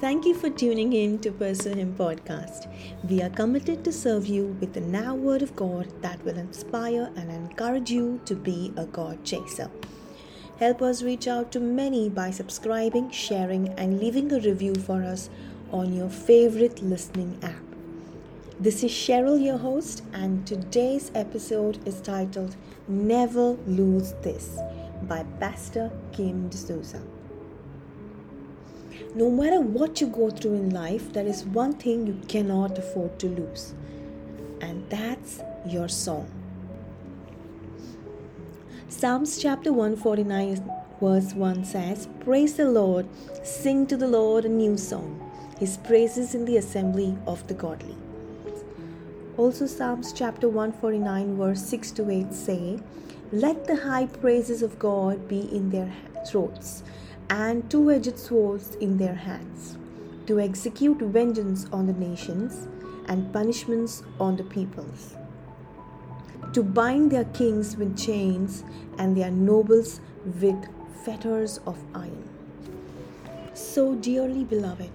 Thank you for tuning in to Pursue Him podcast. We are committed to serve you with the now word of God that will inspire and encourage you to be a God chaser. Help us reach out to many by subscribing, sharing, and leaving a review for us on your favorite listening app. This is Cheryl, your host, and today's episode is titled Never Lose This by Pastor Kim D'Souza. No matter what you go through in life, there is one thing you cannot afford to lose, and that's your song. Psalms chapter 149, verse 1 says, Praise the Lord, sing to the Lord a new song, his praises in the assembly of the godly. Also, Psalms chapter 149, verse 6 to 8 say, Let the high praises of God be in their throats and two edged swords in their hands, to execute vengeance on the nations and punishments on the peoples, to bind their kings with chains and their nobles with fetters of iron. So, dearly beloved,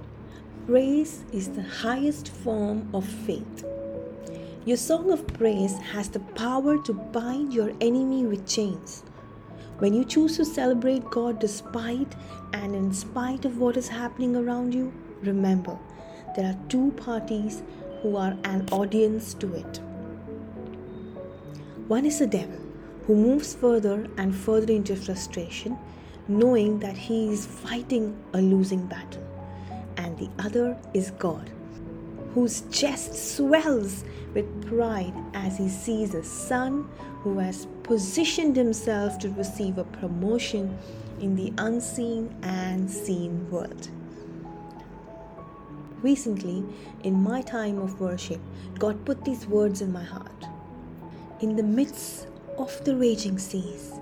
praise is the highest form of faith. Your song of praise has the power to bind your enemy with chains when you choose to celebrate God despite and in spite of what is happening around you, remember there are two parties who are an audience to it. One is the devil, who moves further and further into frustration, knowing that he is fighting a losing battle. And the other is God, whose chest swells with pride as he sees a son who has positioned himself to receive a promotion in the unseen and seen world. Recently, in my time of worship, God put these words in my heart. In the midst of the raging seas,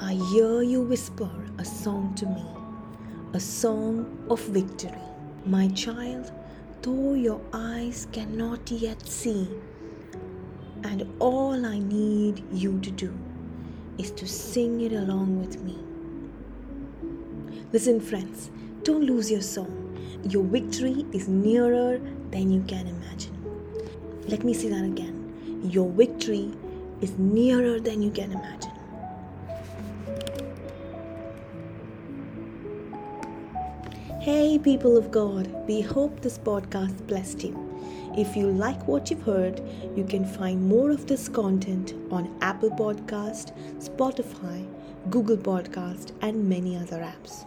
I hear you whisper a song to me, a song of victory. My child, though your eyes cannot yet see. And all I need you to do is to sing it along with me. Listen, friends, don't lose your song. Your victory is nearer than you can imagine. Let me say that again. Your victory is nearer than you can imagine. Hey, people of God, we hope this podcast blessed you. If you like what you've heard, you can find more of this content on Apple Podcast, Spotify, Google Podcast, and many other apps.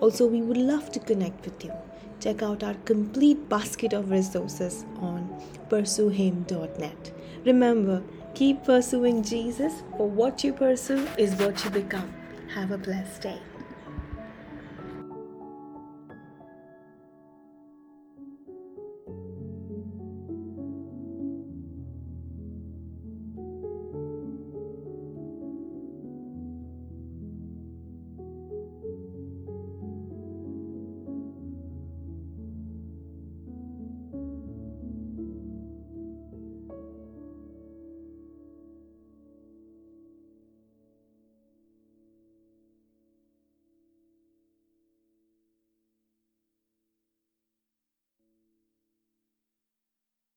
Also, we would love to connect with you. Check out our complete basket of resources on pursuehim.net. Remember, keep pursuing Jesus, for what you pursue is what you become. Have a blessed day.